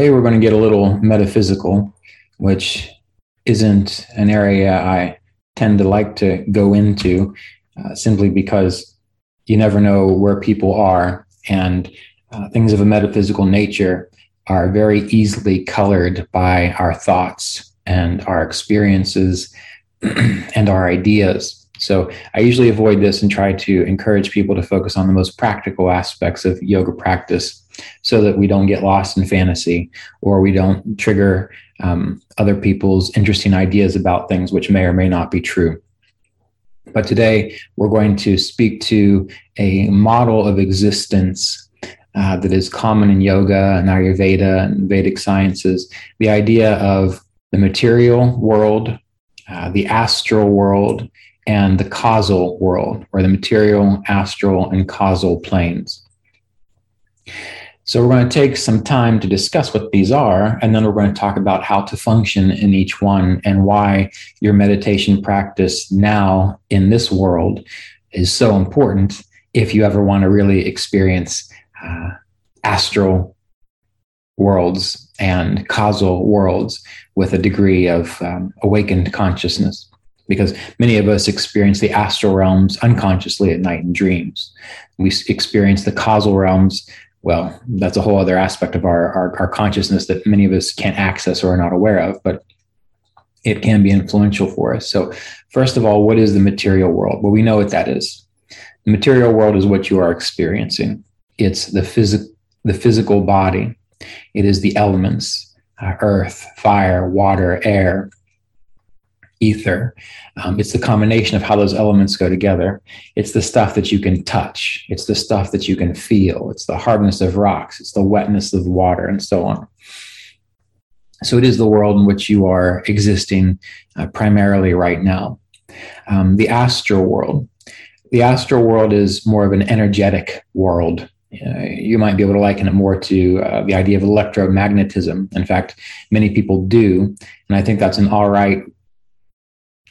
Today, we're going to get a little metaphysical, which isn't an area I tend to like to go into uh, simply because you never know where people are, and uh, things of a metaphysical nature are very easily colored by our thoughts and our experiences and our ideas. So I usually avoid this and try to encourage people to focus on the most practical aspects of yoga practice so that we don't get lost in fantasy or we don't trigger um, other people's interesting ideas about things which may or may not be true. But today we're going to speak to a model of existence uh, that is common in yoga and Ayurveda and Vedic sciences the idea of the material world, uh, the astral world, and the causal world, or the material, astral, and causal planes. So, we're going to take some time to discuss what these are, and then we're going to talk about how to function in each one and why your meditation practice now in this world is so important if you ever want to really experience uh, astral worlds and causal worlds with a degree of um, awakened consciousness because many of us experience the astral realms unconsciously at night in dreams. We experience the causal realms. Well, that's a whole other aspect of our, our, our consciousness that many of us can't access or are not aware of, but it can be influential for us. So, first of all, what is the material world? Well, we know what that is. The material world is what you are experiencing. It's the physical the physical body. It is the elements, uh, earth, fire, water, air, ether. Um, it's the combination of how those elements go together. It's the stuff that you can touch. It's the stuff that you can feel. It's the hardness of rocks. It's the wetness of water, and so on. So it is the world in which you are existing uh, primarily right now. Um, the astral world. The astral world is more of an energetic world. Uh, you might be able to liken it more to uh, the idea of electromagnetism. In fact, many people do. And I think that's an all right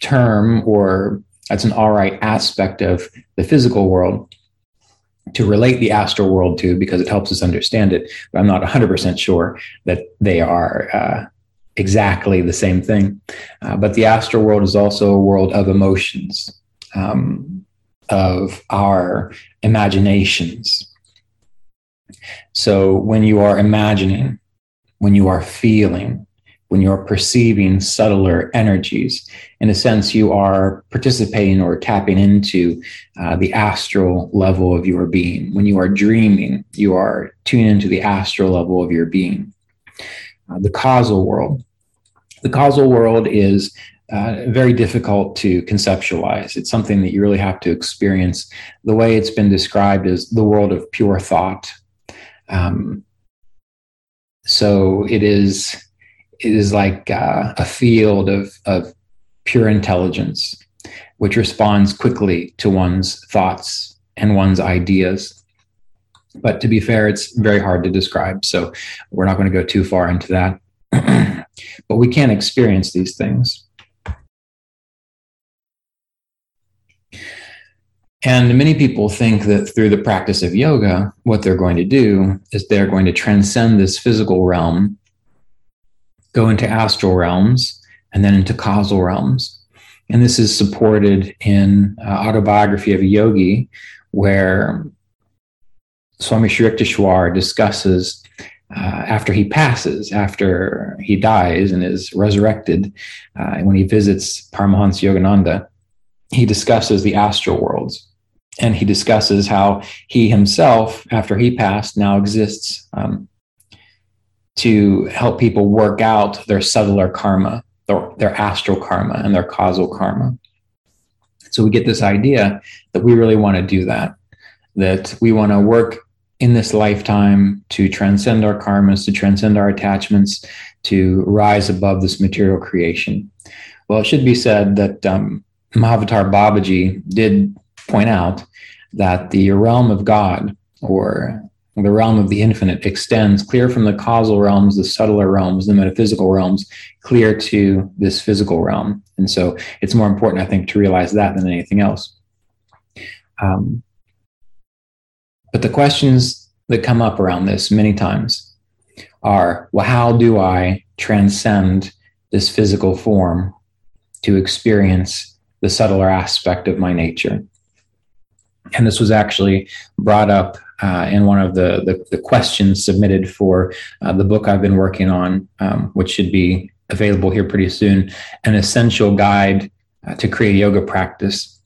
term or that's an all right aspect of the physical world to relate the astral world to because it helps us understand it. But I'm not 100% sure that they are uh, exactly the same thing. Uh, but the astral world is also a world of emotions, um, of our imaginations. So when you are imagining, when you are feeling, when you're perceiving subtler energies. In a sense, you are participating or tapping into uh, the astral level of your being. When you are dreaming, you are tuning into the astral level of your being. Uh, the causal world. The causal world is uh, very difficult to conceptualize. It's something that you really have to experience. The way it's been described is the world of pure thought. Um, so it is is like uh, a field of, of pure intelligence, which responds quickly to one's thoughts and one's ideas. But to be fair, it's very hard to describe. So we're not going to go too far into that. but we can experience these things. And many people think that through the practice of yoga, what they're going to do is they're going to transcend this physical realm go into astral realms and then into causal realms. And this is supported in uh, Autobiography of a Yogi, where Swami Shri Yukteswar discusses uh, after he passes, after he dies and is resurrected, uh, when he visits Paramahansa Yogananda, he discusses the astral worlds. And he discusses how he himself, after he passed, now exists um, to help people work out their subtler karma, their, their astral karma, and their causal karma. So we get this idea that we really want to do that, that we want to work in this lifetime to transcend our karmas, to transcend our attachments, to rise above this material creation? Well, it should be said that um, Mahavatar Babaji did point out that the realm of God or the realm of the infinite extends clear from the causal realms, the subtler realms, the metaphysical realms, clear to this physical realm. And so it's more important, I think, to realize that than anything else. Um, but the questions that come up around this many times are well, how do I transcend this physical form to experience the subtler aspect of my nature? And this was actually brought up uh, in one of the, the, the questions submitted for uh, the book I've been working on, um, which should be available here pretty soon An Essential Guide uh, to Kriya Yoga Practice.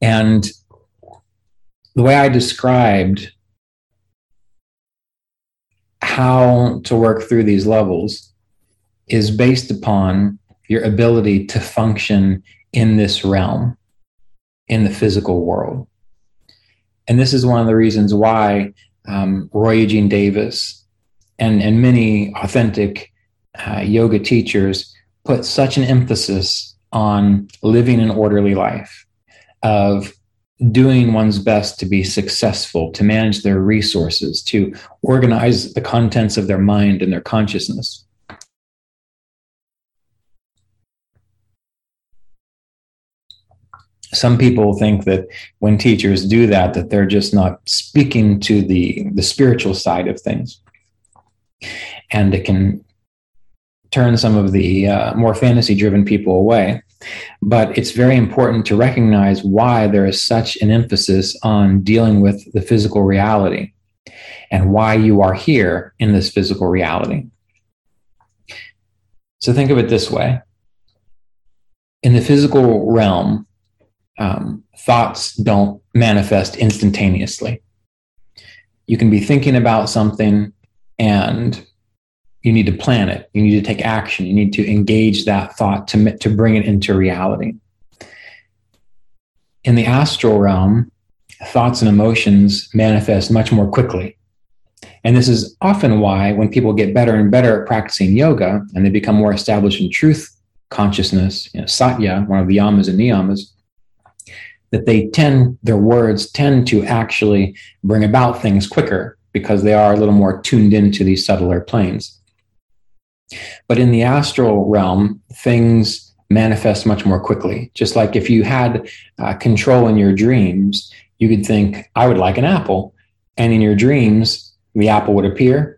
And the way I described how to work through these levels is based upon your ability to function in this realm, in the physical world. And this is one of the reasons why um, Roy Eugene Davis and, and many authentic uh, yoga teachers put such an emphasis on living an orderly life, of doing one's best to be successful, to manage their resources, to organize the contents of their mind and their consciousness. Some people think that when teachers do that that they're just not speaking to the the spiritual side of things. And it can turn some of the uh, more fantasy driven people away. But it's very important to recognize why there is such an emphasis on dealing with the physical reality and why you are here in this physical reality. So think of it this way. In the physical realm um, thoughts don't manifest instantaneously. You can be thinking about something and you need to plan it. You need to take action. You need to engage that thought to, to bring it into reality. In the astral realm, thoughts and emotions manifest much more quickly. And this is often why, when people get better and better at practicing yoga and they become more established in truth consciousness, you know, satya, one of the yamas and niyamas, that they tend, their words tend to actually bring about things quicker because they are a little more tuned into these subtler planes. But in the astral realm, things manifest much more quickly. Just like if you had uh, control in your dreams, you could think, I would like an apple. And in your dreams, the apple would appear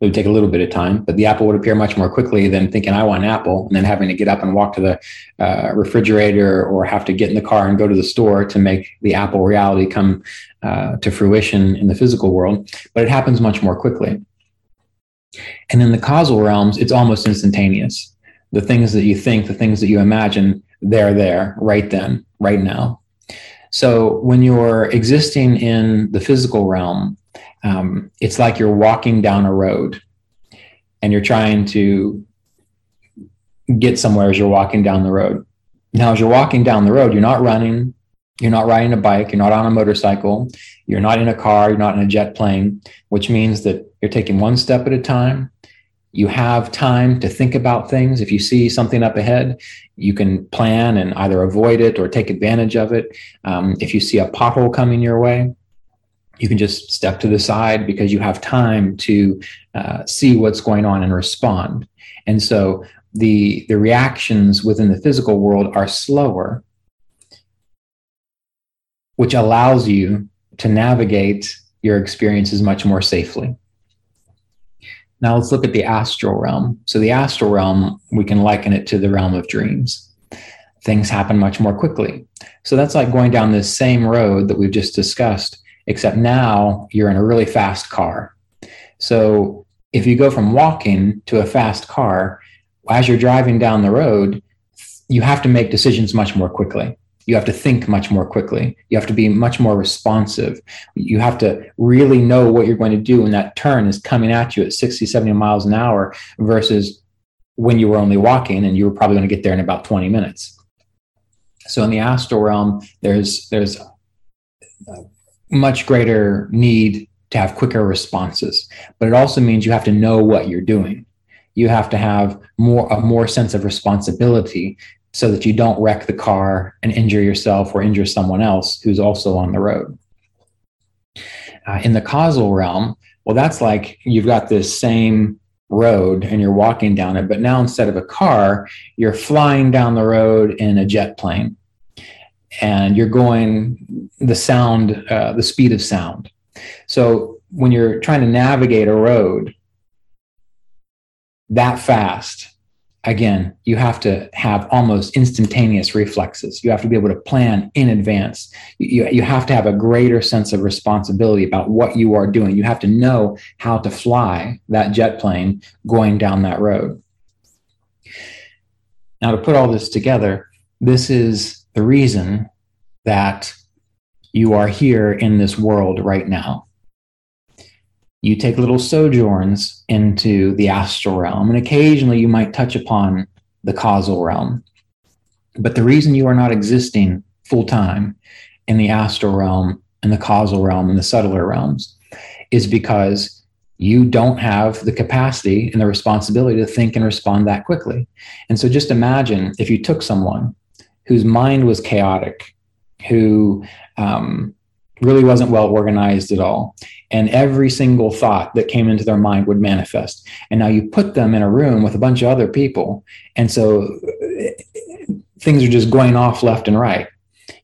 it would take a little bit of time, but the apple would appear much more quickly than thinking I want an apple and then having to get up and walk to the uh, refrigerator or have to get in the car and go to the store to make the apple reality come uh, to fruition in the physical world. But it happens much more quickly. And in the causal realms, it's almost instantaneous. The things that you think, the things that you imagine, they're there right then, right now. So when you're existing in the physical realm, um, it's like you're walking down a road and you're trying to get somewhere as you're walking down the road. Now, as you're walking down the road, you're not running, you're not riding a bike, you're not on a motorcycle, you're not in a car, you're not in a jet plane, which means that you're taking one step at a time. You have time to think about things. If you see something up ahead, you can plan and either avoid it or take advantage of it. Um, if you see a pothole coming your way, you can just step to the side because you have time to uh, see what's going on and respond. And so the the reactions within the physical world are slower, which allows you to navigate your experiences much more safely. Now let's look at the astral realm. So the astral realm, we can liken it to the realm of dreams. Things happen much more quickly. So that's like going down this same road that we've just discussed except now you're in a really fast car. So if you go from walking to a fast car, as you're driving down the road, you have to make decisions much more quickly. You have to think much more quickly. You have to be much more responsive. You have to really know what you're going to do when that turn is coming at you at 60, 70 miles an hour versus when you were only walking and you were probably going to get there in about 20 minutes. So in the astral realm, there's there's much greater need to have quicker responses. But it also means you have to know what you're doing. You have to have more a more sense of responsibility so that you don't wreck the car and injure yourself or injure someone else who's also on the road. Uh, in the causal realm, well, that's like you've got this same road and you're walking down it, but now instead of a car, you're flying down the road in a jet plane and you're going the sound, uh, the speed of sound. So when you're trying to navigate a road that fast, again, you have to have almost instantaneous reflexes. You have to be able to plan in advance. You, you have to have a greater sense of responsibility about what you are doing. You have to know how to fly that jet plane going down that road. Now, to put all this together, this is the reason that you are here in this world right now you take little sojourns into the astral realm, and occasionally you might touch upon the causal realm. But the reason you are not existing full time in the astral realm and the causal realm and the subtler realms is because you don't have the capacity and the responsibility to think and respond that quickly. And so just imagine if you took someone whose mind was chaotic, who um, really wasn't well organized at all. And every single thought that came into their mind would manifest. And now you put them in a room with a bunch of other people. And so uh, things are just going off left and right.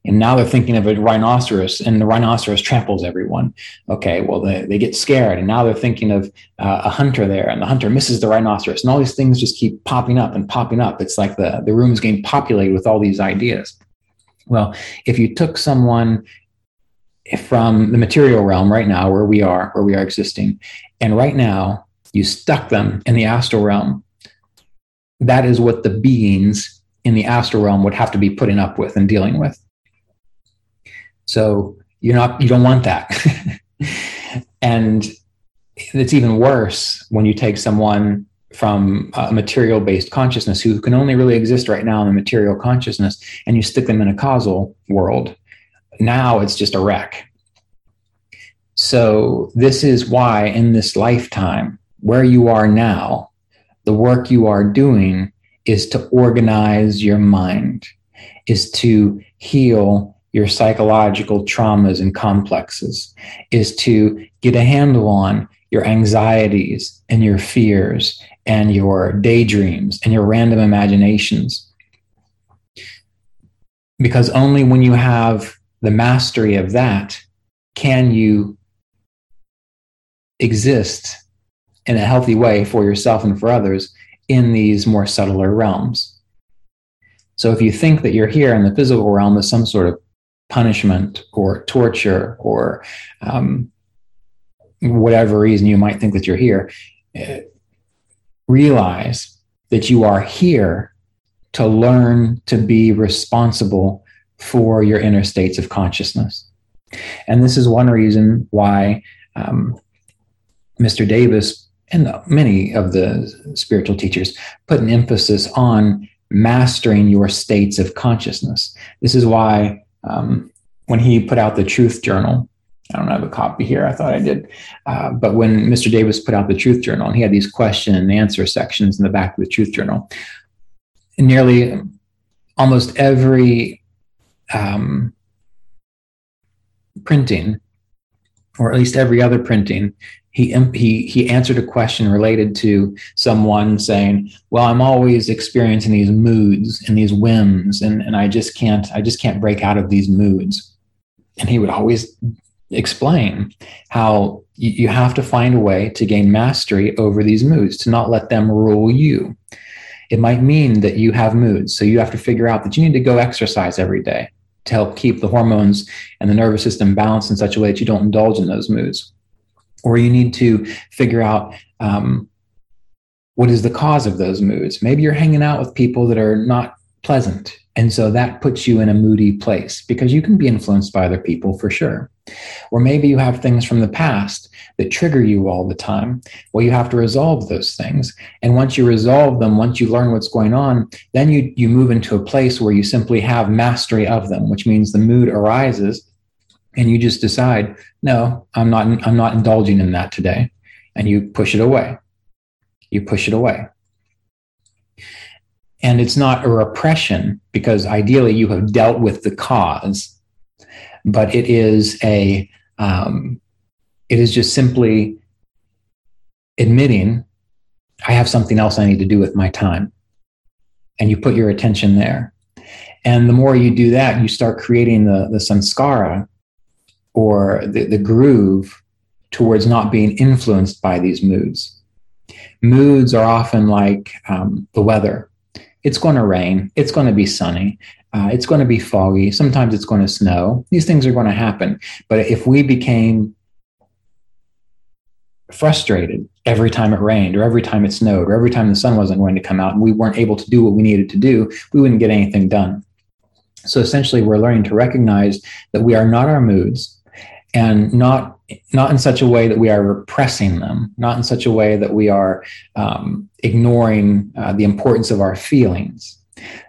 And now they're thinking of a rhinoceros, and the rhinoceros tramples everyone. Okay, well, they, they get scared. And now they're thinking of uh, a hunter there, and the hunter misses the rhinoceros. And all these things just keep popping up and popping up. It's like the, the room is getting populated with all these ideas. Well, if you took someone from the material realm right now, where we are, where we are existing, and right now you stuck them in the astral realm, that is what the beings in the astral realm would have to be putting up with and dealing with. So you're not, you don't want that. and it's even worse when you take someone from a material based consciousness who can only really exist right now in the material consciousness and you stick them in a causal world now it's just a wreck. So, this is why in this lifetime, where you are now, the work you are doing is to organize your mind, is to heal your psychological traumas and complexes, is to get a handle on your anxieties and your fears and your daydreams and your random imaginations. Because only when you have the mastery of that, can you exist in a healthy way for yourself and for others in these more subtler realms? So if you think that you're here in the physical realm as some sort of punishment or torture or um, whatever reason you might think that you're here, uh, realize that you are here to learn to be responsible for your inner states of consciousness. And this is one reason why um, Mr. Davis and many of the spiritual teachers put an emphasis on mastering your states of consciousness. This is why um, when he put out the Truth Journal, I don't have a copy here. I thought I did. Uh, but when Mr. Davis put out the Truth Journal, and he had these question and answer sections in the back of the Truth Journal, nearly almost every um, printing, or at least every other printing, he, he, he answered a question related to someone saying, well, I'm always experiencing these moods and these whims, and, and I just can't, I just can't break out of these moods. And he would always explain how you, you have to find a way to gain mastery over these moods, to not let them rule you. It might mean that you have moods. So you have to figure out that you need to go exercise every day to help keep the hormones and the nervous system balanced in such a way that you don't indulge in those moods. Or you need to figure out um, what is the cause of those moods. Maybe you're hanging out with people that are not pleasant. And so that puts you in a moody place because you can be influenced by other people for sure. Or maybe you have things from the past that trigger you all the time. Well, you have to resolve those things. And once you resolve them, once you learn what's going on, then you, you move into a place where you simply have mastery of them, which means the mood arises and you just decide, no, I'm not, I'm not indulging in that today. And you push it away. You push it away. And it's not a repression because ideally you have dealt with the cause, but it is a, um, it is just simply admitting I have something else I need to do with my time. And you put your attention there. And the more you do that, you start creating the, the samskara or the, the groove towards not being influenced by these moods. Moods are often like um, the weather. It's going to rain. It's going to be sunny. Uh, it's going to be foggy. Sometimes it's going to snow. These things are going to happen. But if we became frustrated every time it rained or every time it snowed or every time the sun wasn't going to come out and we weren't able to do what we needed to do, we wouldn't get anything done. So essentially, we're learning to recognize that we are not our moods and not not in such a way that we are repressing them, not in such a way that we are um, ignoring uh, the importance of our feelings,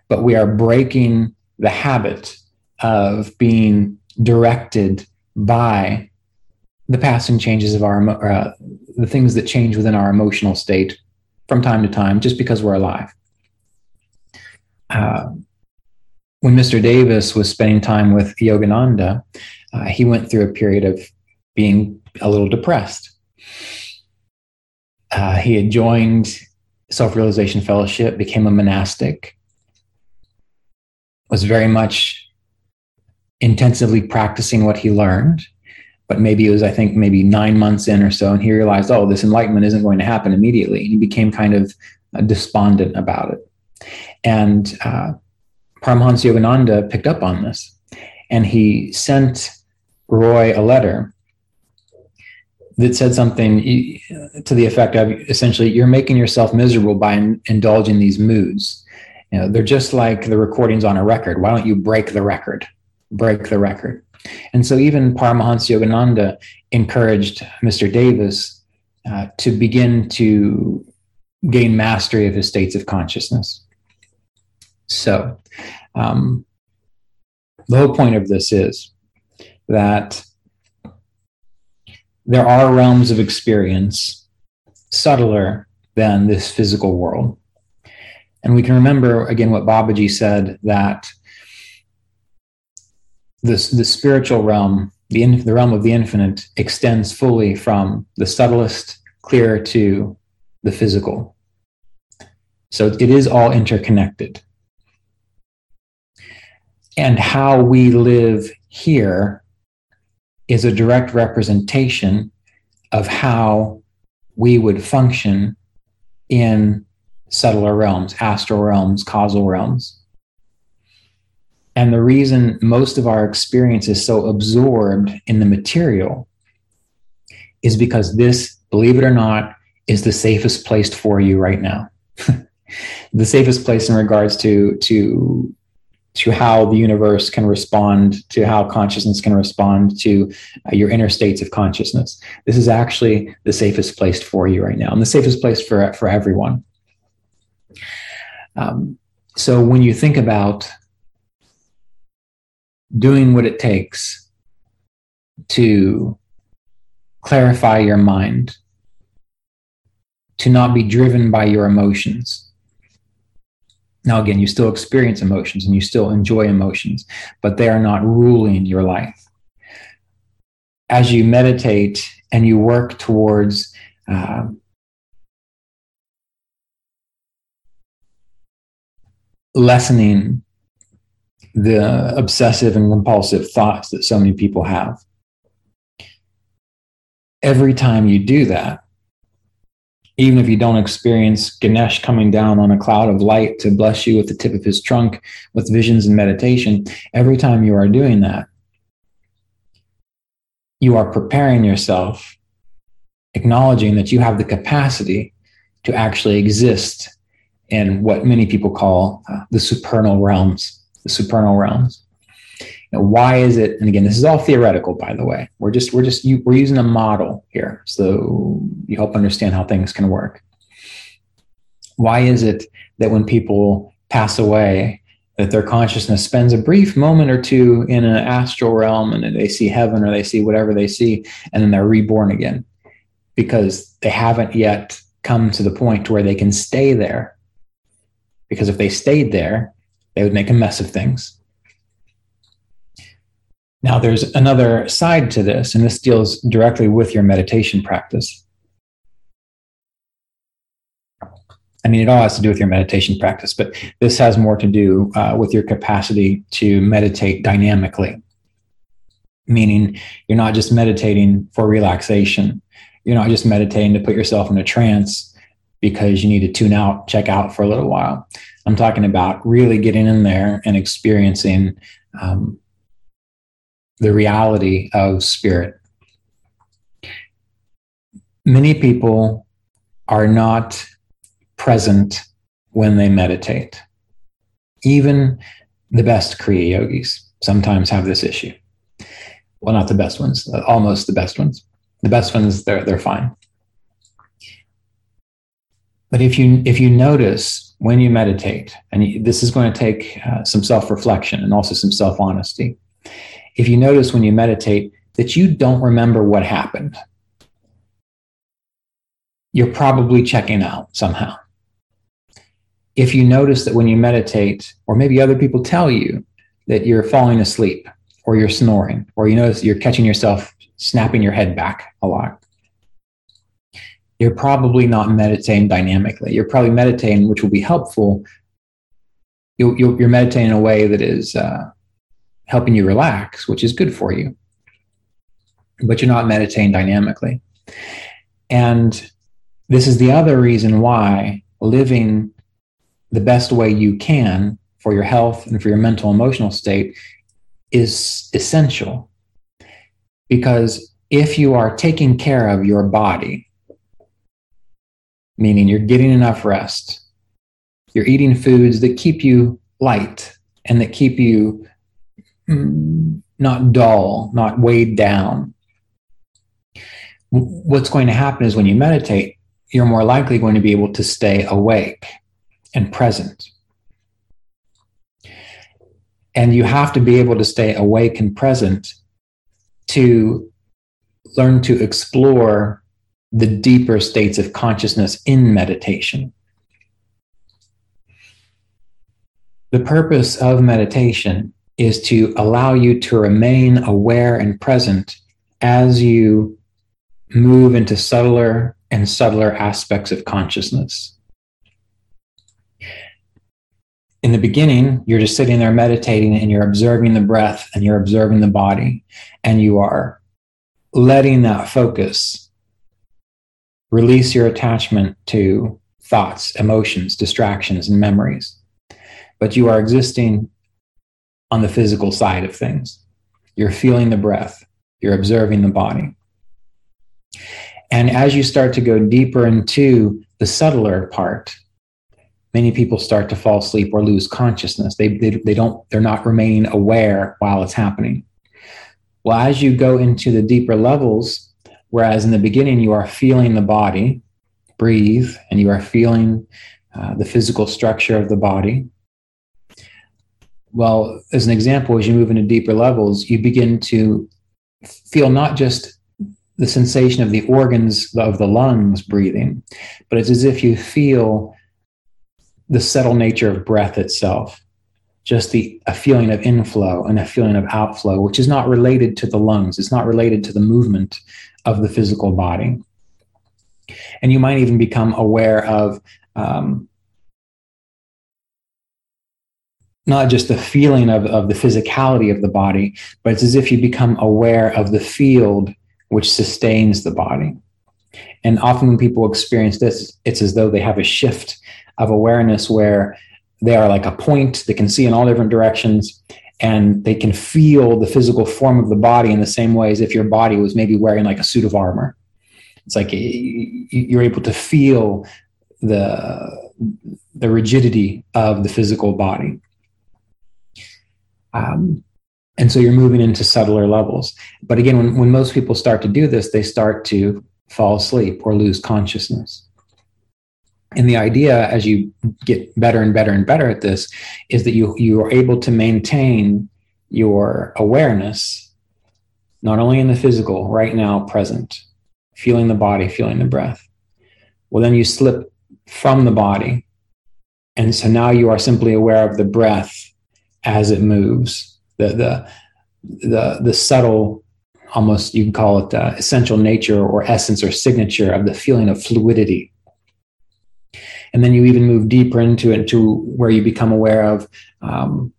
but we are breaking the habit of being directed by the passing changes of our uh, the things that change within our emotional state from time to time just because we're alive. Uh, when mr davis was spending time with yogananda uh, he went through a period of being a little depressed. Uh, he had joined self-realization fellowship became a monastic was very much intensively practicing what he learned but maybe it was i think maybe nine months in or so and he realized oh this enlightenment isn't going to happen immediately and he became kind of uh, despondent about it. And uh, paramahansa yogananda picked up on this and he sent roy a letter that said something to the effect of essentially you're making yourself miserable by in, indulging these moods you know they're just like the recordings on a record why don't you break the record break the record and so even Paramahansa Yogananda encouraged Mr. Davis uh, to begin to gain mastery of his states of consciousness. So, um, the whole point of this is that there are realms of experience subtler than this physical world. And we can remember again what Babaji said that this the spiritual realm, the in, the realm of the infinite, extends fully from the subtlest clear to the physical. So it is all interconnected. And how we live here is a direct representation of how we would function in subtler realms, astral realms, causal realms. And the reason most of our experience is so absorbed in the material is because this, believe it or not, is the safest place for you right now. the safest place in regards to to to how the universe can respond to how consciousness can respond to uh, your inner states of consciousness this is actually the safest place for you right now and the safest place for for everyone um, so when you think about doing what it takes to clarify your mind, to not be driven by your emotions. Now, again, you still experience emotions and you still enjoy emotions, but they are not ruling your life. As you meditate and you work towards uh, lessening the obsessive and compulsive thoughts that so many people have. Every time you do that, even if you don't experience Ganesh coming down on a cloud of light to bless you with the tip of his trunk with visions and meditation, every time you are doing that, you are preparing yourself, acknowledging that you have the capacity to actually exist in what many people call uh, the supernal realms the supernal realms. Now, why is it? And again, this is all theoretical, by the way. We're just we're just we're using a model here, so you help understand how things can work. Why is it that when people pass away that their consciousness spends a brief moment or two in an astral realm and they see heaven or they see whatever they see, and then they're reborn again because they haven't yet come to the point where they can stay there. Because if they stayed there, they would make a mess of things. Now, there's another side to this, and this deals directly with your meditation practice. I mean, it all has to do with your meditation practice, but this has more to do uh, with your capacity to meditate dynamically, meaning you're not just meditating for relaxation. You're not just meditating to put yourself in a trance because you need to tune out, check out for a little while. I'm talking about really getting in there and experiencing um, the reality of spirit. Many people are not present when they meditate. Even the best Kriya yogis sometimes have this issue. Well, not the best ones, uh, almost the best ones. The best ones, they're, they're fine. But if you if you notice when you meditate, and this is going to take uh, some self reflection and also some self honesty. If you notice when you meditate that you don't remember what happened, you're probably checking out somehow if you notice that when you meditate, or maybe other people tell you that you're falling asleep or you're snoring, or you notice you're catching yourself snapping your head back a lot, you're probably not meditating dynamically. You're probably meditating, which will be helpful. you are meditating in a way that is uh, helping you relax, which is good for you, but you're not meditating dynamically. And this is the other reason why living the best way you can for your health and for your mental emotional state is essential. Because if you are taking care of your body, meaning you're getting enough rest, you're eating foods that keep you light and that keep you not dull, not weighed down. What's going to happen is when you meditate, you're more likely going to be able to stay awake and present. And you have to be able to stay awake and present to learn to explore the deeper states of consciousness in meditation. The purpose of meditation is to allow you to remain aware and present as you move into subtler and subtler aspects of consciousness in the beginning, you're just sitting there meditating and you're observing the breath and you're observing the body and you are letting that focus release your attachment to thoughts, emotions, distractions, and memories. But you are existing on the physical side of things. You're feeling the breath, you're observing the body. And as you start to go deeper into the subtler part, many people start to fall asleep or lose consciousness. They, they, they don't, they're not remaining aware while it's happening. Well, as you go into the deeper levels, whereas in the beginning you are feeling the body, breathe, and you are feeling uh, the physical structure of the body. Well, as an example, as you move into deeper levels, you begin to feel not just the sensation of the organs of the lungs breathing, but it's as if you feel the subtle nature of breath itself just the a feeling of inflow and a feeling of outflow which is not related to the lungs. It's not related to the movement of the physical body. And you might even become aware of um, not just the feeling of, of the physicality of the body but it's as if you become aware of the field which sustains the body. And often when people experience this it's as though they have a shift of awareness where they are like a point they can see in all different directions and they can feel the physical form of the body in the same way as if your body was maybe wearing like a suit of armor. It's like you're able to feel the the rigidity of the physical body um, and so you're moving into subtler levels but again when, when most people start to do this they start to fall asleep or lose consciousness And the idea, as you get better and better and better at this, is that you you are able to maintain your awareness, not only in the physical, right now, present, feeling the body, feeling the breath. Well, then you slip from the body. And so now you are simply aware of the breath as it moves, the, the, the, the subtle, almost you can call it uh, essential nature or essence or signature of the feeling of fluidity. And then you even move deeper into it to where you become aware of um,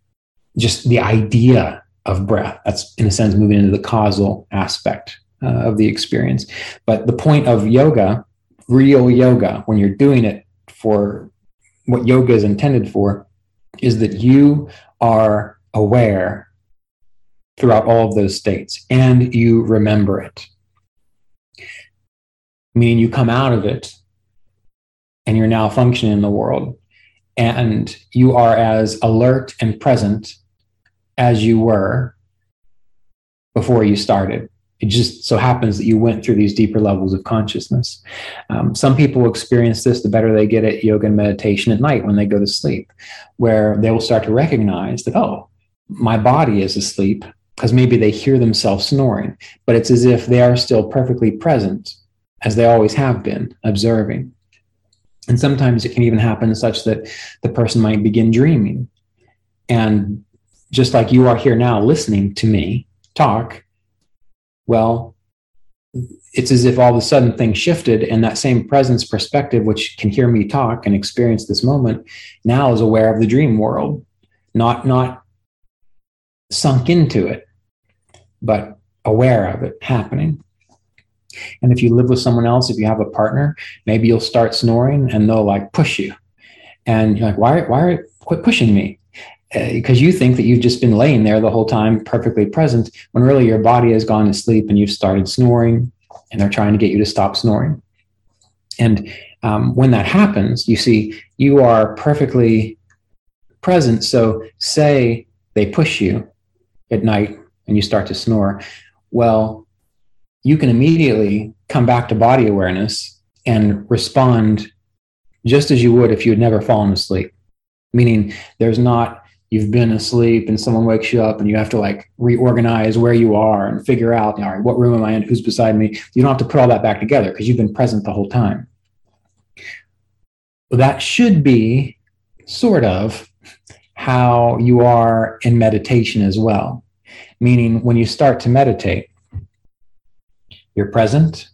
just the idea of breath. That's, in a sense, moving into the causal aspect uh, of the experience. But the point of yoga, real yoga, when you're doing it for what yoga is intended for, is that you are aware throughout all of those states and you remember it. Meaning you come out of it and you're now functioning in the world and you are as alert and present as you were before you started. It just so happens that you went through these deeper levels of consciousness. Um, some people experience this the better they get at yoga and meditation at night when they go to sleep, where they will start to recognize that, oh, my body is asleep because maybe they hear themselves snoring, but it's as if they are still perfectly present as they always have been, observing. And sometimes it can even happen such that the person might begin dreaming. And just like you are here now listening to me talk, well, it's as if all of a sudden things shifted and that same presence perspective, which can hear me talk and experience this moment, now is aware of the dream world, not, not sunk into it, but aware of it happening. And if you live with someone else, if you have a partner, maybe you'll start snoring and they'll like push you. And you're like, why, why, are quit pushing me? Because uh, you think that you've just been laying there the whole time perfectly present when really your body has gone to sleep and you've started snoring and they're trying to get you to stop snoring. And um, when that happens you see you are perfectly present. So say they push you at night and you start to snore well you can immediately come back to body awareness and respond just as you would if you had never fallen asleep. Meaning there's not you've been asleep and someone wakes you up and you have to like reorganize where you are and figure out all right what room am i in? Who's beside me? You don't have to put all that back together because you've been present the whole time. Well, that should be sort of how you are in meditation as well. Meaning when you start to meditate you're present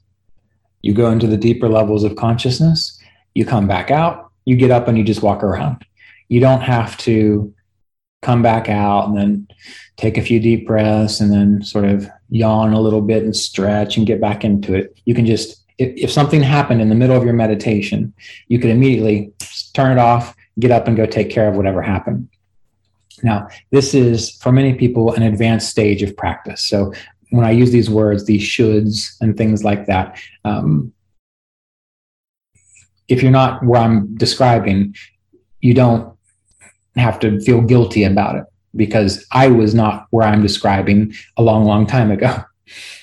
you go into the deeper levels of consciousness you come back out you get up and you just walk around. You don't have to come back out and then take a few deep breaths and then sort of yawn a little bit and stretch and get back into it. You can just, if, if something happened in the middle of your meditation, you could immediately turn it off, get up and go take care of whatever happened. Now, this is for many people an advanced stage of practice. So when I use these words, these shoulds and things like that, um, if you're not where I'm describing, you don't have to feel guilty about it because I was not where I'm describing a long, long time ago.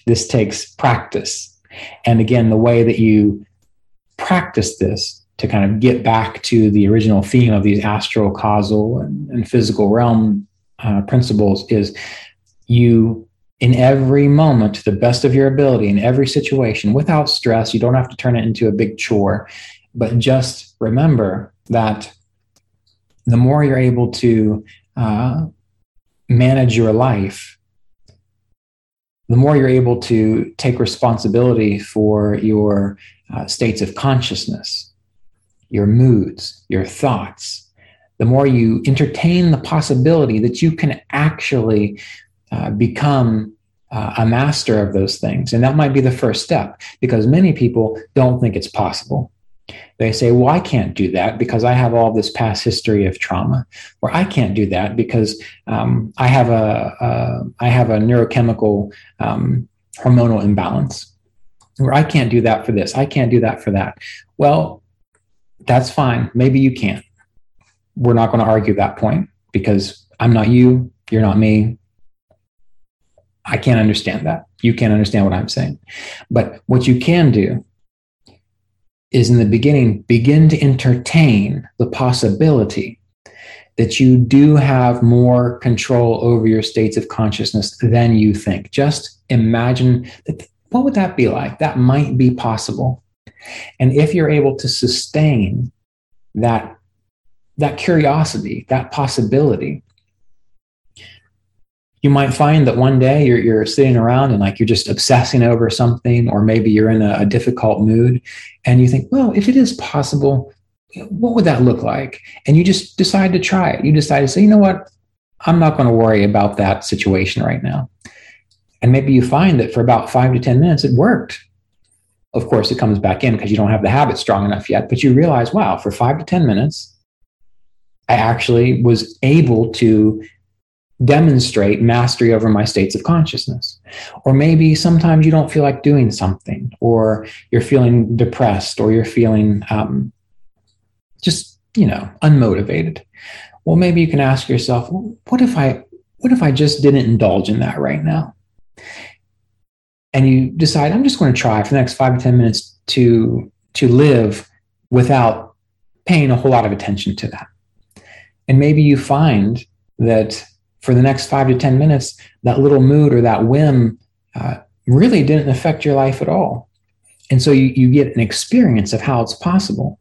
This takes practice. And again, the way that you practice this to kind of get back to the original theme of these astral, causal, and, and physical realm uh, principles is you, in every moment, to the best of your ability, in every situation, without stress, you don't have to turn it into a big chore, but just remember that the more you're able to uh, manage your life, the more you're able to take responsibility for your uh, states of consciousness, your moods, your thoughts, the more you entertain the possibility that you can actually uh, become uh, a master of those things. And that might be the first step because many people don't think it's possible. They say, well, I can't do that because I have all this past history of trauma, or I can't do that because um, I have a, a I have a neurochemical um, hormonal imbalance, or I can't do that for this, I can't do that for that. Well, that's fine. Maybe you can't. We're not going to argue that point because I'm not you, you're not me. I can't understand that. You can't understand what I'm saying. But what you can do is in the beginning begin to entertain the possibility that you do have more control over your states of consciousness than you think. Just imagine that what would that be like? That might be possible. And if you're able to sustain that, that curiosity, that possibility, you might find that one day you're, you're sitting around and like you're just obsessing over something, or maybe you're in a, a difficult mood and you think, well, if it is possible, what would that look like? And you just decide to try it. You decide to say, you know what? I'm not going to worry about that situation right now. And maybe you find that for about five to 10 minutes, it worked. Of course, it comes back in because you don't have the habit strong enough yet, but you realize, wow, for five to 10 minutes, I actually was able to demonstrate mastery over my states of consciousness. Or maybe sometimes you don't feel like doing something, or you're feeling depressed, or you're feeling um, just, you know, unmotivated. Well, maybe you can ask yourself, what if I, what if I just didn't indulge in that right now? And you decide, I'm just going to try for the next five to 10 minutes to, to live without paying a whole lot of attention to that. And maybe you find that for the next five to 10 minutes, that little mood or that whim uh, really didn't affect your life at all. And so you, you get an experience of how it's possible.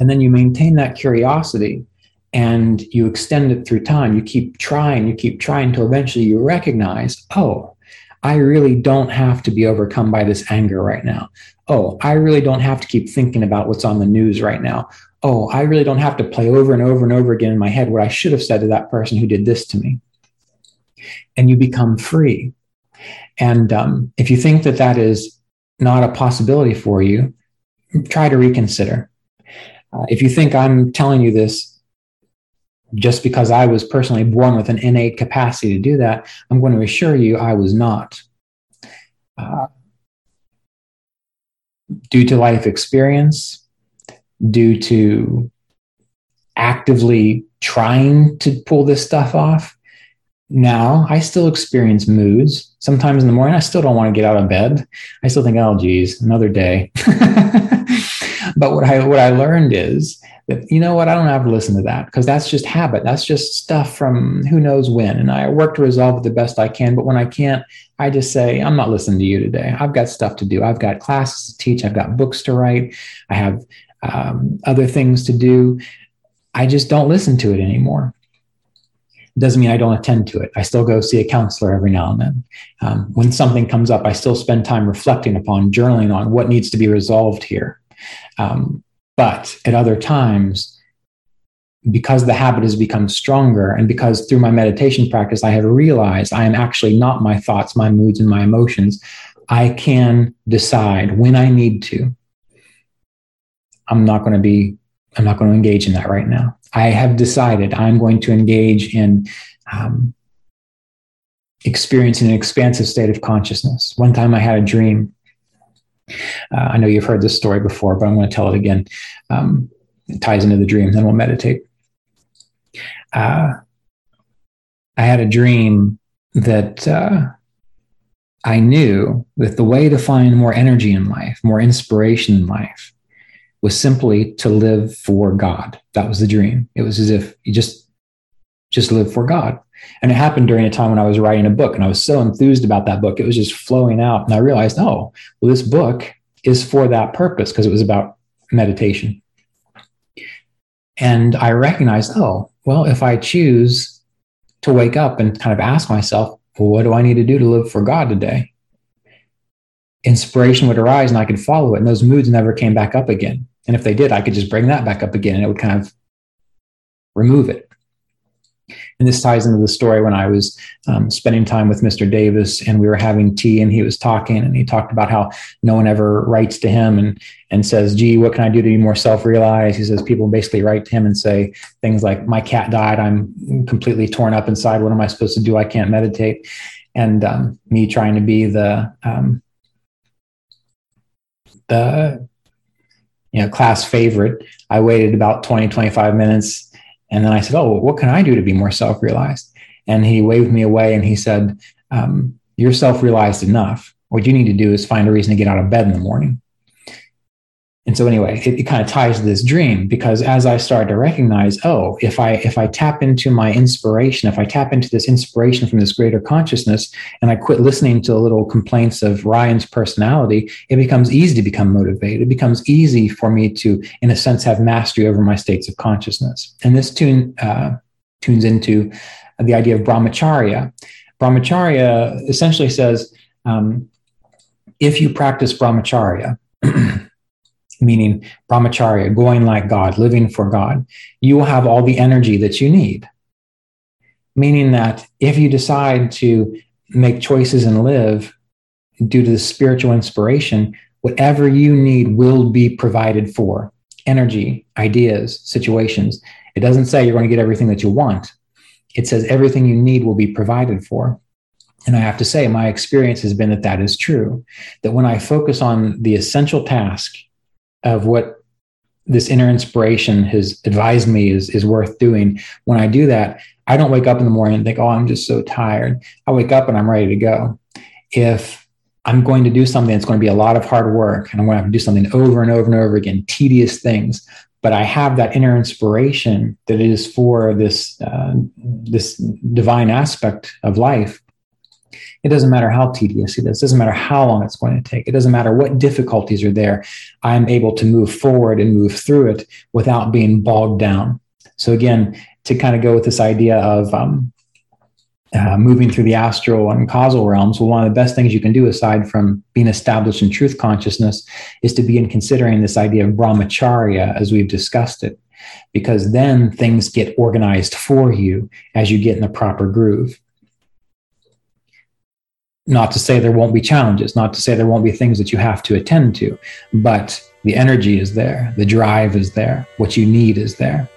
And then you maintain that curiosity and you extend it through time. You keep trying, you keep trying until eventually you recognize, oh, I really don't have to be overcome by this anger right now. Oh, I really don't have to keep thinking about what's on the news right now oh, I really don't have to play over and over and over again in my head what I should have said to that person who did this to me. And you become free. And um, if you think that that is not a possibility for you, try to reconsider. Uh, if you think I'm telling you this just because I was personally born with an innate capacity to do that, I'm going to assure you I was not. Uh, due to life experience, due to actively trying to pull this stuff off. Now I still experience moods. Sometimes in the morning, I still don't want to get out of bed. I still think, oh, geez, another day. but what I what I learned is that you know what I don't have to listen to that because that's just habit. That's just stuff from who knows when. And I work to resolve it the best I can. But when I can't, I just say I'm not listening to you today. I've got stuff to do. I've got classes to teach. I've got books to write. I have um, other things to do. I just don't listen to it anymore. Doesn't mean I don't attend to it. I still go see a counselor every now and then. Um, when something comes up, I still spend time reflecting upon, journaling on what needs to be resolved here. Um, but at other times, because the habit has become stronger and because through my meditation practice, I have realized I am actually not my thoughts, my moods, and my emotions, I can decide when I need to I'm not going to be, I'm not going to engage in that right now. I have decided I'm going to engage in um, experiencing an expansive state of consciousness. One time I had a dream. Uh, I know you've heard this story before, but I'm going to tell it again. Um, it ties into the dream, then we'll meditate. Uh, I had a dream that uh, I knew that the way to find more energy in life, more inspiration in life, was simply to live for God. That was the dream. It was as if you just just live for God. And it happened during a time when I was writing a book and I was so enthused about that book. It was just flowing out. And I realized, oh, well, this book is for that purpose because it was about meditation. And I recognized, oh, well, if I choose to wake up and kind of ask myself, well, what do I need to do to live for God today? Inspiration would arise and I could follow it. And those moods never came back up again. And if they did, I could just bring that back up again and it would kind of remove it. And this ties into the story when I was um, spending time with Mr. Davis and we were having tea and he was talking and he talked about how no one ever writes to him and, and says, gee, what can I do to be more self-realized? He says people basically write to him and say things like, my cat died. I'm completely torn up inside. What am I supposed to do? I can't meditate. And um, me trying to be the, um, the you know, class favorite. I waited about 20, 25 minutes. And then I said, Oh, what can I do to be more self realized? And he waved me away and he said, um, You're self realized enough. What you need to do is find a reason to get out of bed in the morning. And so anyway it, it kind of ties to this dream because as i started to recognize oh if i if i tap into my inspiration if i tap into this inspiration from this greater consciousness and i quit listening to the little complaints of ryan's personality it becomes easy to become motivated. It becomes easy for me to in a sense have mastery over my states of consciousness. And this tune uh, tunes into the idea of brahmacharya. Brahmacharya essentially says um, if you practice brahmacharya meaning brahmacharya, going like God, living for God, you will have all the energy that you need. Meaning that if you decide to make choices and live due to the spiritual inspiration, whatever you need will be provided for energy, ideas, situations. It doesn't say you're going to get everything that you want, it says everything you need will be provided for. And I have to say, my experience has been that that is true. That when I focus on the essential task of what this inner inspiration has advised me is, is worth doing. When I do that, I don't wake up in the morning and think, oh, I'm just so tired. I wake up and I'm ready to go. If I'm going to do something that's going to be a lot of hard work and I'm going to have to do something over and over and over again, tedious things, but I have that inner inspiration that is for this, uh, this divine aspect of life, it doesn't matter how tedious it is. It doesn't matter how long it's going to take. It doesn't matter what difficulties are there. I'm able to move forward and move through it without being bogged down. So again, to kind of go with this idea of um, uh, moving through the astral and causal realms, well, one of the best things you can do aside from being established in truth consciousness is to begin considering this idea of brahmacharya as we've discussed it, because then things get organized for you as you get in the proper groove not to say there won't be challenges, not to say there won't be things that you have to attend to, but the energy is there, the drive is there, what you need is there.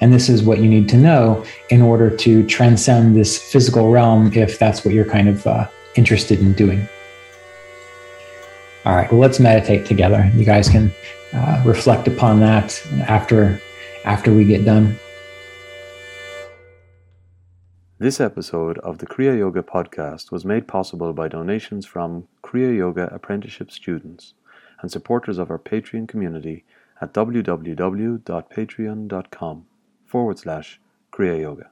And this is what you need to know in order to transcend this physical realm if that's what you're kind of uh, interested in doing. All right, well, let's meditate together. You guys can uh, reflect upon that after after we get done. This episode of the Kriya Yoga podcast was made possible by donations from Kriya Yoga apprenticeship students and supporters of our Patreon community at www.patreon.com forward slash Kriya Yoga.